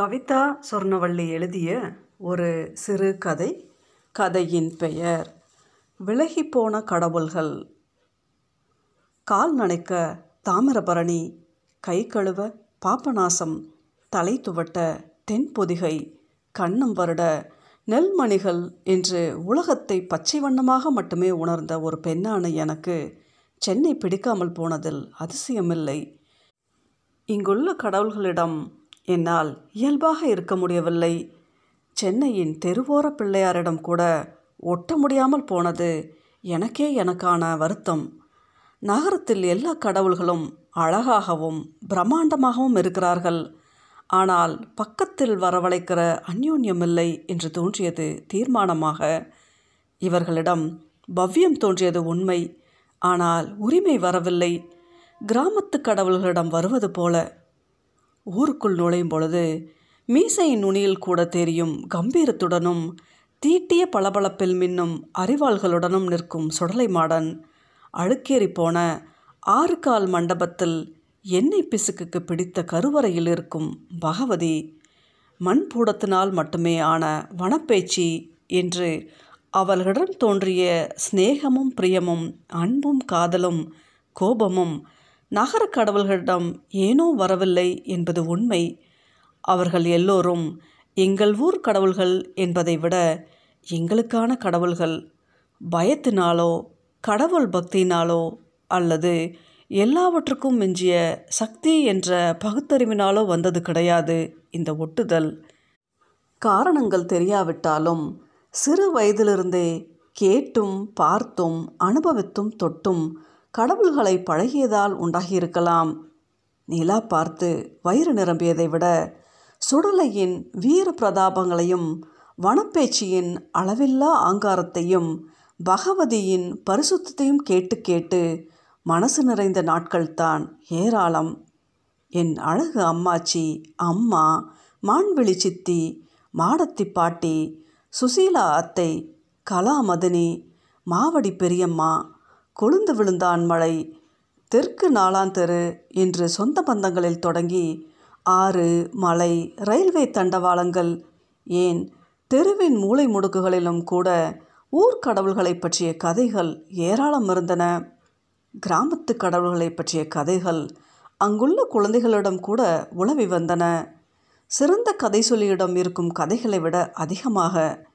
கவிதா சொர்ணவள்ளி எழுதிய ஒரு சிறு கதை கதையின் பெயர் விலகிப்போன கடவுள்கள் கால் நனைக்க தாமிரபரணி கை கழுவ பாபநாசம் தலை துவட்ட தென்பொதிகை கண்ணம் வருட நெல்மணிகள் என்று உலகத்தை பச்சை வண்ணமாக மட்டுமே உணர்ந்த ஒரு பெண்ணான எனக்கு சென்னை பிடிக்காமல் போனதில் அதிசயமில்லை. இங்குள்ள கடவுள்களிடம் என்னால் இயல்பாக இருக்க முடியவில்லை. சென்னையின் தெருவோர பிள்ளையாரிடம் கூட ஒட்ட முடியாமல் போனது எனக்கே எனக்கான வருத்தம். நகரத்தில் எல்லா கடவுள்களும் அழகாகவும் பிரம்மாண்டமாகவும் இருக்கிறார்கள். ஆனால் பக்கத்தில் வரவழைக்கிற அந்யோன்யமில்லை என்று தோன்றியது தீர்மானமாக. இவர்களிடம் பவ்யம் தோன்றியது உண்மை. ஆனால் உரிமை வரவில்லை. கிராமத்து கடவுள்களிடம் வருவது போல ஊருக்குள் நுழையும் பொழுது மீசையின் நுனியில் கூட தெரியும் கம்பீரத்துடனும் தீட்டிய பளபளப்பில் மின்னும் அறிவாள்களுடனும் நிற்கும் சுடலை மாடன். அழுக்கேறி போன ஆறு கால் மண்டபத்தில் எண்ணெய் பிசுக்குக்கு பிடித்த கருவறையில் இருக்கும் பகவதி மண்பூடத்தினால் மட்டுமே ஆன வனப்பேச்சி என்று அவர்களிடம் தோன்றிய சிநேகமும் பிரியமும் அன்பும் காதலும் கோபமும் நகர கடவுள்களிடம் ஏனோ வரவில்லை என்பது உண்மை. அவர்கள் எல்லோரும் எங்கள் ஊர் கடவுள்கள் என்பதை விட எங்களுக்கான கடவுள்கள் பயத்தினாலோ கடவுள் பக்தியினாலோ அல்லது எல்லாவற்றுக்கும் மிஞ்சிய சக்தி என்ற பகுத்தறிவினாலோ வந்தது கிடையாது இந்த ஒட்டுதல். காரணங்கள் தெரியாவிட்டாலும் சிறு வயதிலிருந்தே கேட்டும் பார்த்தும் அனுபவித்தும் தொட்டும் கடவுள்களை பழகியதால் உண்டாகியிருக்கலாம். நிலா பார்த்து வயிறு நிரம்பியதை விட சுடலையின் வீர பிரதாபங்களையும் வனப்பேச்சியின் அளவில்லா ஆங்காரத்தையும் பகவதியின் பரிசுத்தையும் கேட்டு கேட்டு மனசு நிறைந்த நாட்கள்தான் ஏராளம். என் அழகு அம்மாச்சி அம்மா மான்விழி சித்தி மாடத்தி பாட்டி சுசீலா அத்தை கலாமதினி மாவடி பெரியம்மா கொழுந்து விழுந்தான் மழை. தெற்கு நாளாந்தெரு என்று சொந்த பந்தங்களில் தொடங்கி ஆறு மலை ரயில்வே தண்டவாளங்கள். ஏன்? தெருவின் மூளை முடுக்குகளிலும் கூட ஊர்க்கடவுள்களை பற்றிய கதைகள் ஏராளம் இருந்தன. கிராமத்து கடவுள்களை பற்றிய கதைகள் அங்குள்ள குழந்தைகளிடம் கூட உளவி வந்தன. சிறந்த கதை சொல்லியிடம் இருக்கும் கதைகளை விட அதிகமாக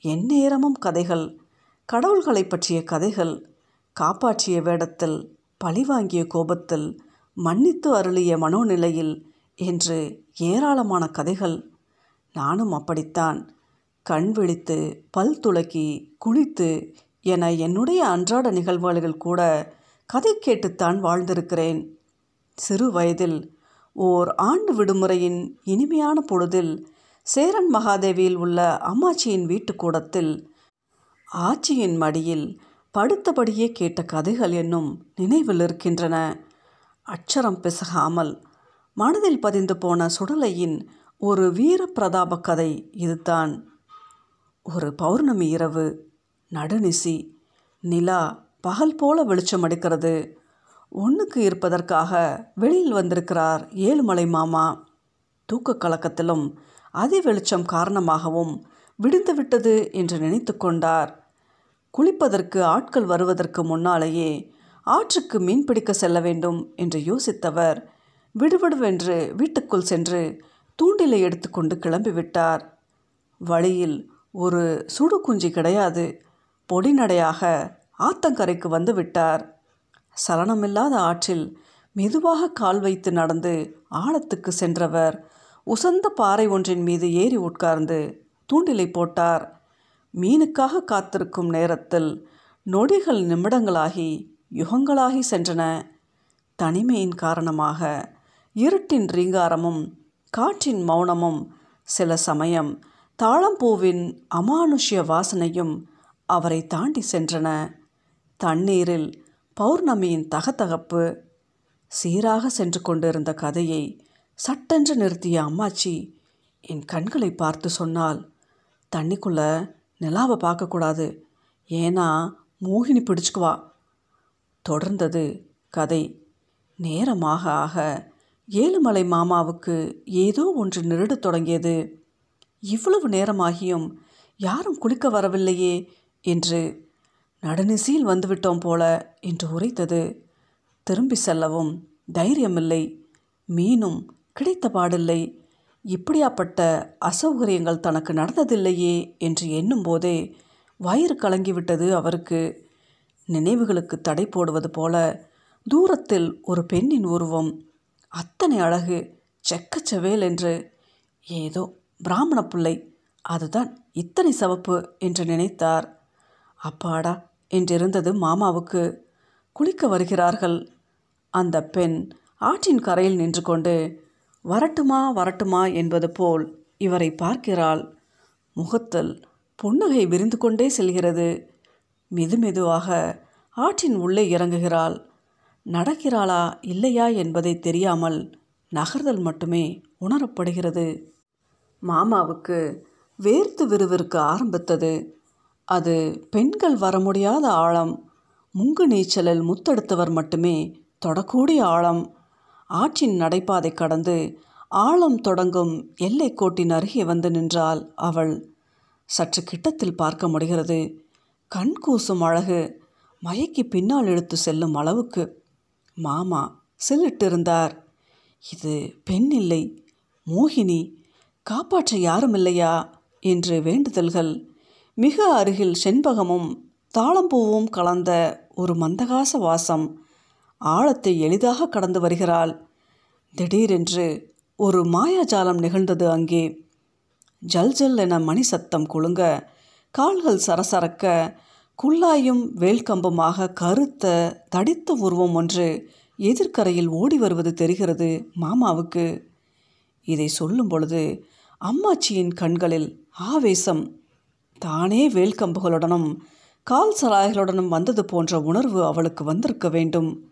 எந்நேரமும் கதைகள் கடவுள்களை பற்றிய கதைகள் காப்பாற்றிய வேடத்தில் பழிவாங்கிய கோபத்தில் மன்னித்து அருளிய மனோநிலையில் என்று ஏராளமான கதைகள். நானும் அப்படித்தான். கண் விழித்து பல் துளக்கி குளித்து என என்னுடைய அன்றாட நிகழ்வுகளில் கூட கதை கேட்டுத்தான் வாழ்ந்திருக்கிறேன். சிறு வயதில் ஓர் ஆண்டு விடுமுறையின் இனிமையான பொழுதில் சேரன் மகாதேவியில் உள்ள அம்மாச்சியின் வீட்டுக்கூடத்தில் ஆச்சியின் மடியில் படுத்தபடியே கேட்ட கதைகள் என்னும் நினைவில் இருக்கின்றன. அச்சரம் பிசகாமல் மனதில் பதிந்து போன சுடலையின் ஒரு வீர பிரதாப கதை இதுதான். ஒரு பௌர்ணமி இரவு நடுநிசி நிலா பகல் போல வெளிச்சம் அடிக்கிறது. ஒன்றுக்கு இருப்பதற்காக வெளியில் வந்திருக்கிறார் ஏழுமலை மாமா. தூக்க கலக்கத்திலும் அதி வெளிச்சம் காரணமாகவும் விடுந்துவிட்டது என்று நினைத்து கொண்டார். குளிப்பதற்கு ஆட்கள் வருவதற்கு முன்னாலேயே ஆற்றுக்கு மீன் பிடிக்க செல்ல வேண்டும் என்று யோசித்தவர். விடுவிடுவென்று வீட்டுக்குள் சென்று தூண்டிலை எடுத்துக்கொண்டு கிளம்பிவிட்டார். வழியில் ஒரு சுடு குஞ்சி கிடையாது. பொடிநடையாக ஆத்தங்கரைக்கு வந்து விட்டார். சலனமில்லாத ஆற்றில் மெதுவாக கால் வைத்து நடந்து ஆழத்துக்கு சென்றவர் உசந்த பாறை ஒன்றின் மீது ஏறி உட்கார்ந்து தூண்டிலை போட்டார். மீனுக்காக காத்திருக்கும் நேரத்தில் நொடிகள் நிமிடங்களாகி யுகங்களாகி சென்றன. தனிமையின் காரணமாக இருட்டின் ரீங்காரமும் காற்றின் மௌனமும் சில சமயம் தாழம்பூவின் அமானுஷ்ய வாசனையும் அவரை தாண்டி சென்றன. தண்ணீரில் பௌர்ணமியின் தகத்தகப்பு சீராக சென்று கொண்டிருந்த கதையை சட்டென்று நிறுத்திய அம்மாச்சி என் கண்களை பார்த்து சொன்னால் தண்ணிக்குள்ளே நிலாவை பார்க்கக்கூடாது. ஏன்னா மோகினி பிடிச்சுக்குவா. தொடர்ந்தது கதை. நேரமாக ஆக ஏழுமலை மாமாவுக்கு ஏதோ ஒன்று நிருடத் தொடங்கியது. இவ்வளவு நேரமாகியும் யாரும் குளிக்க வரவில்லையே என்று நடுநிசையில் வந்துவிட்டோம் போல என்று உரைத்தது. திரும்பி செல்லவும் தைரியமில்லை. மீனும் கிடைத்த பாடில்லை. இப்படியாப்பட்ட அசௌகரியங்கள் தனக்கு நடந்ததில்லையே என்று எண்ணும்போதே வயிறு கலங்கிவிட்டது அவருக்கு. நினைவுகளுக்கு தடை போடுவது போல தூரத்தில் ஒரு பெண்ணின் உருவம் அத்தனை அழகு செக்கச்சவேல் என்று ஏதோ பிராமண பிள்ளை அதுதான் இத்தனை சவப்பு என்று நினைத்தார். அப்பாடா என்றிருந்தது மாமாவுக்கு. குளிக்க வருகிறார்கள். அந்த பெண் ஆற்றின் கரையில் நின்று கொண்டு வரட்டுமா வரட்டுமா என்பது போல் இவரை பார்க்கிறாள். முகத்தில் புன்னகை விரிந்து கொண்டே செல்கிறது. மெதுமெதுவாக ஆற்றின் உள்ளே இறங்குகிறாள். நடக்கிறாளா இல்லையா என்பதை தெரியாமல் நகர்தல் மட்டுமே உணரப்படுகிறது. மாமாவுக்கு வேர்த்து விறுவிறுக்க ஆரம்பித்தது. அது பெண்கள் வர முடியாத ஆழம் முங்கு நீச்சலில் முத்தெடுத்தவர் மட்டுமே தொடக்கூடிய ஆழம். ஆற்றின் நடைபாதை கடந்து ஆழம் தொடங்கும் எல்லை கோட்டின் அருகே வந்து நின்றாள் அவள். சற்று கிட்டத்தில் பார்க்க முடிகிறது. கண் கூசும் அழகு மயக்கி பின்னால் இழுத்து செல்லும் அளவுக்கு. மாமா சில்லிட்டிருந்தார். இது பெண் இல்லை மோகினி. காப்பாற்ற யாரும் இல்லையா? என்று வேண்டுதல்கள். மிக அருகில் செண்பகமும் தாளம்பூவும் கலந்த ஒரு மந்தகாச வாசம். ஆழத்தை எளிதாக கடந்து வருகிறாள். திடீரென்று ஒரு மாயாஜாலம் நிகழ்ந்தது அங்கே. ஜல் ஜல் என மணி சத்தம் குலுங்க கால்கள் சரசரக்க குள்ளாயும் வேல்கம்புமாக கருத்த தடித்த உருவம் ஒன்று எதிர்க்கரையில் ஓடி வருவது தெரிகிறது மாமாவுக்கு. இதை சொல்லும் பொழுது அம்மாச்சியின் கண்களில் ஆவேசம். தானே வேல்கம்புகளுடனும் கால் சலாய்களுடனும் வந்தது போன்ற உணர்வு அவளுக்கு வந்திருக்க வேண்டும்.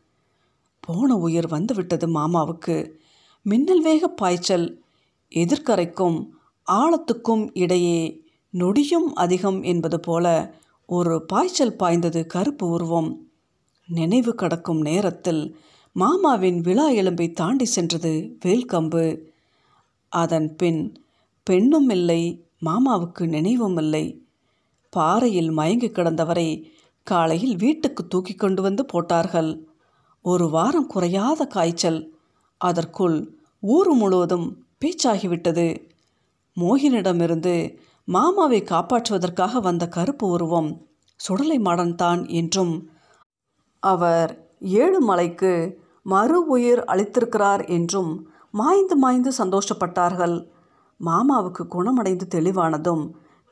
போன உயிர் வந்துவிட்டது மாமாவுக்கு. மின்னல் வேக பாய்ச்சல். எதிர்க்கரைக்கும் ஆழத்துக்கும் இடையே நொடியும் அதிகம் என்பது போல ஒரு பாய்ச்சல் பாய்ந்தது கருப்பு உருவம். நினைவு கடக்கும் நேரத்தில் மாமாவின் விழா எலும்பை தாண்டி சென்றது வேல்கம்பு அதன் பின் பெண்ணும் இல்லை மாமாவுக்கு நினைவும் இல்லை. பாறையில் மயங்கி கிடந்தவரை காலையில் வீட்டுக்கு தூக்கி கொண்டு வந்து போட்டார்கள். ஒரு வாரம் குறையாத காய்ச்சல். அதற்குள் ஊர் முழுவதும் பேச்சாகிவிட்டது. மோகினிடமிருந்து மாமாவை காப்பாற்றுவதற்காக வந்த கருப்பு உருவம் சுடலை மாடன்தான் என்றும் அவர் ஏழுமலைக்கு மறு உயிர் அளித்திருக்கிறார் என்றும் மாய்ந்து மாய்ந்து சந்தோஷப்பட்டார்கள். மாமாவுக்கு குணமடைந்து தெளிவானதும்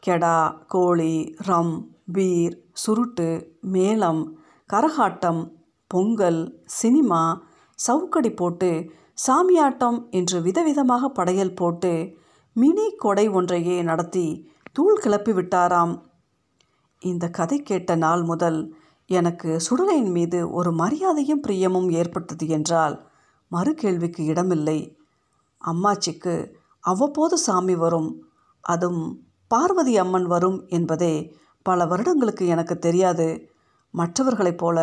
கெடா கோழி ரம் பீர் சுருட்டு மேளம் கரகாட்டம் பொங்கல் சினிமா சவுக்கடி போட்டு சாமியாட்டம் என்று விதவிதமாக படையல் போட்டு மினி கொடை ஒன்றையே நடத்தி தூள் கிளப்பி விட்டாராம். இந்த கதை கேட்ட நாள் முதல் எனக்கு சுடலையின் மீது ஒரு மரியாதையும் பிரியமும் ஏற்பட்டது என்றால் மறு கேள்விக்கு இடமில்லை. அம்மாச்சிக்கு அவ்வப்போது சாமி வரும். அதுவும் பார்வதி அம்மன் வரும் என்பதே பல வருடங்களுக்கு எனக்கு தெரியாது. மற்றவர்களைப் போல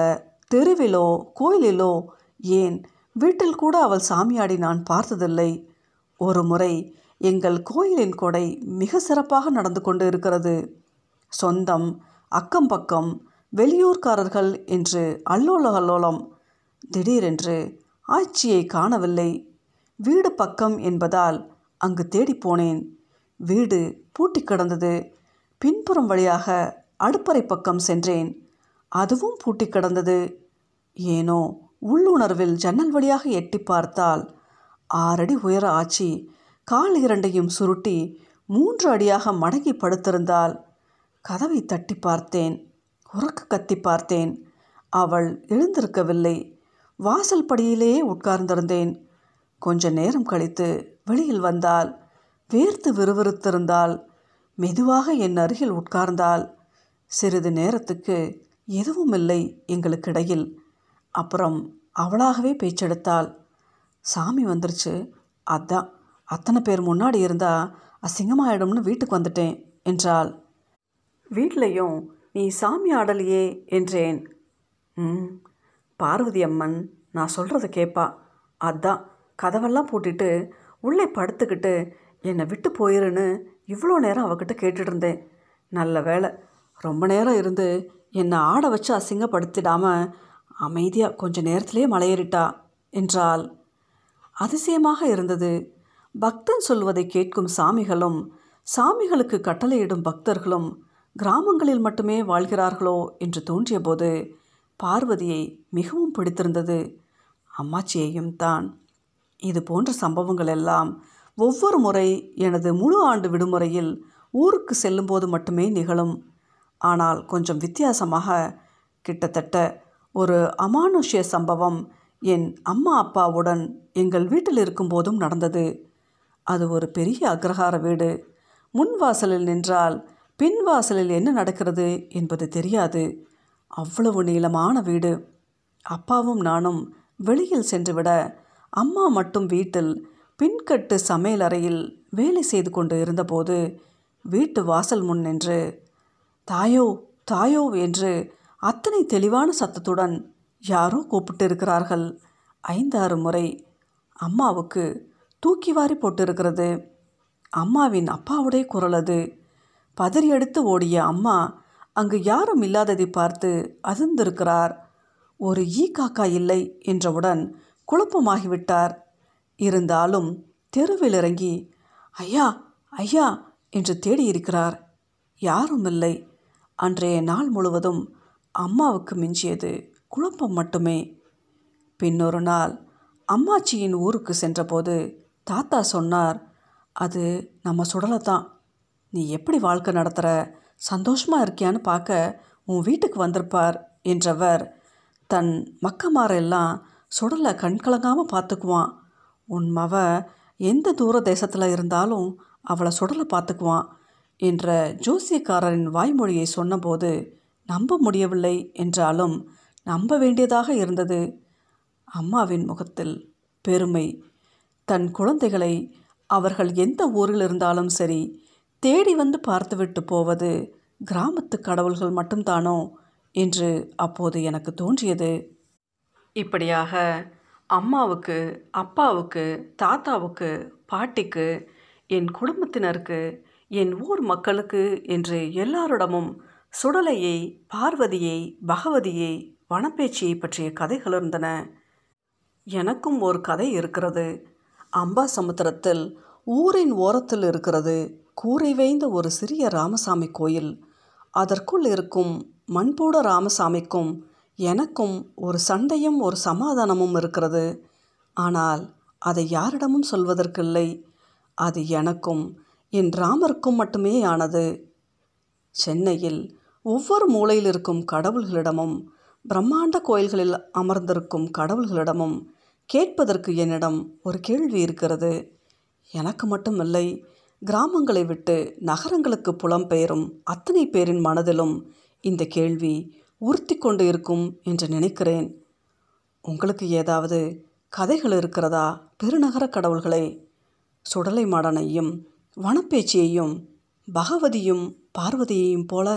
தெருவிலோ கோயிலிலோ ஏன் வீட்டில் கூட அவள் சாமியாடி நான் பார்த்ததில்லை. ஒரு முறை எங்கள் கோயிலின் கொடை மிக சிறப்பாக நடந்து கொண்டு இருக்கிறது. சொந்தம் அக்கம் பக்கம் வெளியூர்காரர்கள் என்று அல்லோல அல்லோலம் திடீரென்று ஆட்சியை காணவில்லை. வீடு பக்கம் என்பதால் அங்கு தேடி போனேன். வீடு பூட்டி கிடந்தது. பின்புறம் வழியாக அடுப்பறை பக்கம் சென்றேன். அதுவும் பூட்டி கிடந்தது. ஏனோ உள்ளுணர்வில் ஜன்னல் வழியாக எட்டி பார்த்தால் ஆறடி உயர ஆச்சி கால் இரண்டையும் சுருட்டி மூன்று அடியாக மடங்கி படுத்திருந்தாள். கதவை தட்டி பார்த்தேன் உறக்க கத்தி பார்த்தேன். அவள் எழுந்திருக்கவில்லை. வாசல் படியிலேயே உட்கார்ந்திருந்தேன். கொஞ்ச நேரம் கழித்து வெளியில் வந்தால் வேர்த்து விறுவிறுத்திருந்தால் மெதுவாக என் அருகில் உட்கார்ந்தால் சிறிது நேரத்துக்கு எதுவும் இல்லை எங்களுக்கிடையில். அப்புறம் அவளாகவே பேச்செடுத்தாள். சாமி வந்துருச்சு. அதான் அத்தனை பேர் முன்னாடி இருந்தா அசிங்கமாயிடும்னு வீட்டுக்கு வந்துட்டேன் என்றாள். வீட்லேயும் நீ சாமி ஆடலையே என்றேன். ம் பார்வதி அம்மன் நான் சொல்கிறத கேட்பா அதான் கதவெல்லாம் பூட்டிட்டு உள்ளே படுத்துக்கிட்டு என்னை விட்டு போயிருன்னு இவ்வளோ நேரம் அவகிட்ட கேட்டுட்டு இருந்தேன். நல்ல வேலை ரொம்ப நேரம் இருந்து என்னை ஆட வச்சு அசிங்கப்படுத்திடாம அமைதியாக கொஞ்ச நேரத்திலே மலையேறிட்டா என்றால் அதிசயமாக இருந்தது. பக்தன் சொல்வதை கேட்கும் சாமிகளும் சாமிகளுக்கு கட்டளையிடும் பக்தர்களும் கிராமங்களில் மட்டுமே வாழ்கிறார்களோ என்று தோன்றியபோது பார்வதியை மிகவும் பிடித்திருந்தது. அம்மாச்சியையும் தான். இது போன்ற சம்பவங்கள் எல்லாம் ஒவ்வொரு முறை எனது முழு ஆண்டு விடுமுறையில் ஊருக்கு செல்லும்போது மட்டுமே நிகழும். ஆனால் கொஞ்சம் வித்தியாசமாக கிட்டத்தட்ட ஒரு அமானுஷ்ய சம்பவம் என் அம்மா அப்பாவுடன் எங்கள் வீட்டில் இருக்கும்போதும் நடந்தது. அது ஒரு பெரிய அக்ரஹார வீடு. முன் வாசலில் நின்றால் பின் வாசலில் என்ன நடக்கிறது என்பது தெரியாது. அவ்வளவு நீளமான வீடு. அப்பாவும் நானும் வெளியில் சென்றுவிட அம்மா மட்டும் வீட்டில் பின்கட்டு சமையலறையில் வேலை செய்து கொண்டு இருந்தபோது வீட்டு வாசல் முன் நின்று தாயோ தாயோ என்று அத்தனை தெளிவான சத்தத்துடன் யாரோ கூப்பிட்டு இருக்கிறார்கள் ஐந்தாறு முறை அம்மாவுக்கு தூக்கி வாரி போட்டிருக்கிறது. அம்மாவின் அப்பாவுடைய குரல் அது. பதறியடித்து ஓடிய அம்மா அங்கு யாரும் இல்லாததை பார்த்து அதிர்ந்திருக்கிறார். ஒரு ஈ காக்கா இல்லை என்றவுடன் குழப்பமாகிவிட்டார். இருந்தாலும் தெருவில் இறங்கி ஐயா ஐயா என்று தேடியிருக்கிறார். யாரும் இல்லை. அன்றைய நாள் முழுவதும் அம்மாவுக்கு மிஞ்சியது குழப்பம் மட்டுமே. பின்னொரு நாள் அம்மாச்சியின் ஊருக்கு சென்றபோது தாத்தா சொன்னார் அது நம்ம சுடலை தான் நீ எப்படி வாழ்க்கை நடத்துகிற சந்தோஷமாக இருக்கியான்னு பார்க்க உன் வீட்டுக்கு வந்திருப்பார் என்றவர் தன் மக்கமாரெல்லாம் சுடலை கண்கலங்காமல் பார்த்துக்குவான். உன் மவ எந்த தூர தேசத்தில் இருந்தாலும் அவளை சுடலை பார்த்துக்குவான். என்ற ஜோசியக்காரரின் வாய்மொழியை சொன்னபோது நம்ப முடியவில்லை என்றாலும் நம்ப வேண்டியதாக இருந்தது அம்மாவின் முகத்தில் பெருமை. தன் குழந்தைகளை அவர்கள் எந்த ஊரில் இருந்தாலும் சரி தேடி வந்து பார்த்துவிட்டு போவது கிராமத்து கடவுள்கள் மட்டும்தானோ என்று அப்போது எனக்கு தோன்றியது. இப்படியாக அம்மாவுக்கு அப்பாவுக்கு தாத்தாவுக்கு பாட்டிக்கு என் குடும்பத்தினருக்கு என் ஊர் மக்களுக்கு என்று எல்லாரிடமும் சுடலையை பார்வதியை பகவதியை வனப்பேச்சியை பற்றிய கதைகள் இருந்தன. எனக்கும் ஒரு கதை இருக்கிறது. அம்பாசமுத்திரத்தில் ஊரின் ஓரத்தில் இருக்கிறது கூரை வைந்த ஒரு சிறிய ராமசாமி கோயில். அதற்குள் இருக்கும் மண்போட ராமசாமிக்கும் எனக்கும் ஒரு சண்டையும் ஒரு சமாதானமும் இருக்கிறது. ஆனால் அதை யாரிடமும் சொல்வதற்கில்லை. அது எனக்கும் என் ராமருக்கும் மட்டுமே ஆனது. சென்னையில் ஒவ்வொரு மூலையில் இருக்கும் கடவுள்களிடமும் பிரம்மாண்ட கோயில்களில் அமர்ந்திருக்கும் கடவுள்களிடமும் கேட்பதற்கு என்னிடம் ஒரு கேள்வி இருக்கிறது. எனக்கு மட்டுமில்லை கிராமங்களை விட்டு நகரங்களுக்கு புலம்பெயரும் அத்தனை பேரின் மனதிலும் இந்த கேள்வி உறுத்தி கொண்டு இருக்கும் என்று நினைக்கிறேன். உங்களுக்கு ஏதாவது கதைகள் இருக்கிறதா? பெருநகர கடவுள்களை சுடலை மாடனையும் வனப்பேச்சியையும் பகவதியும் பார்வதியையும் போல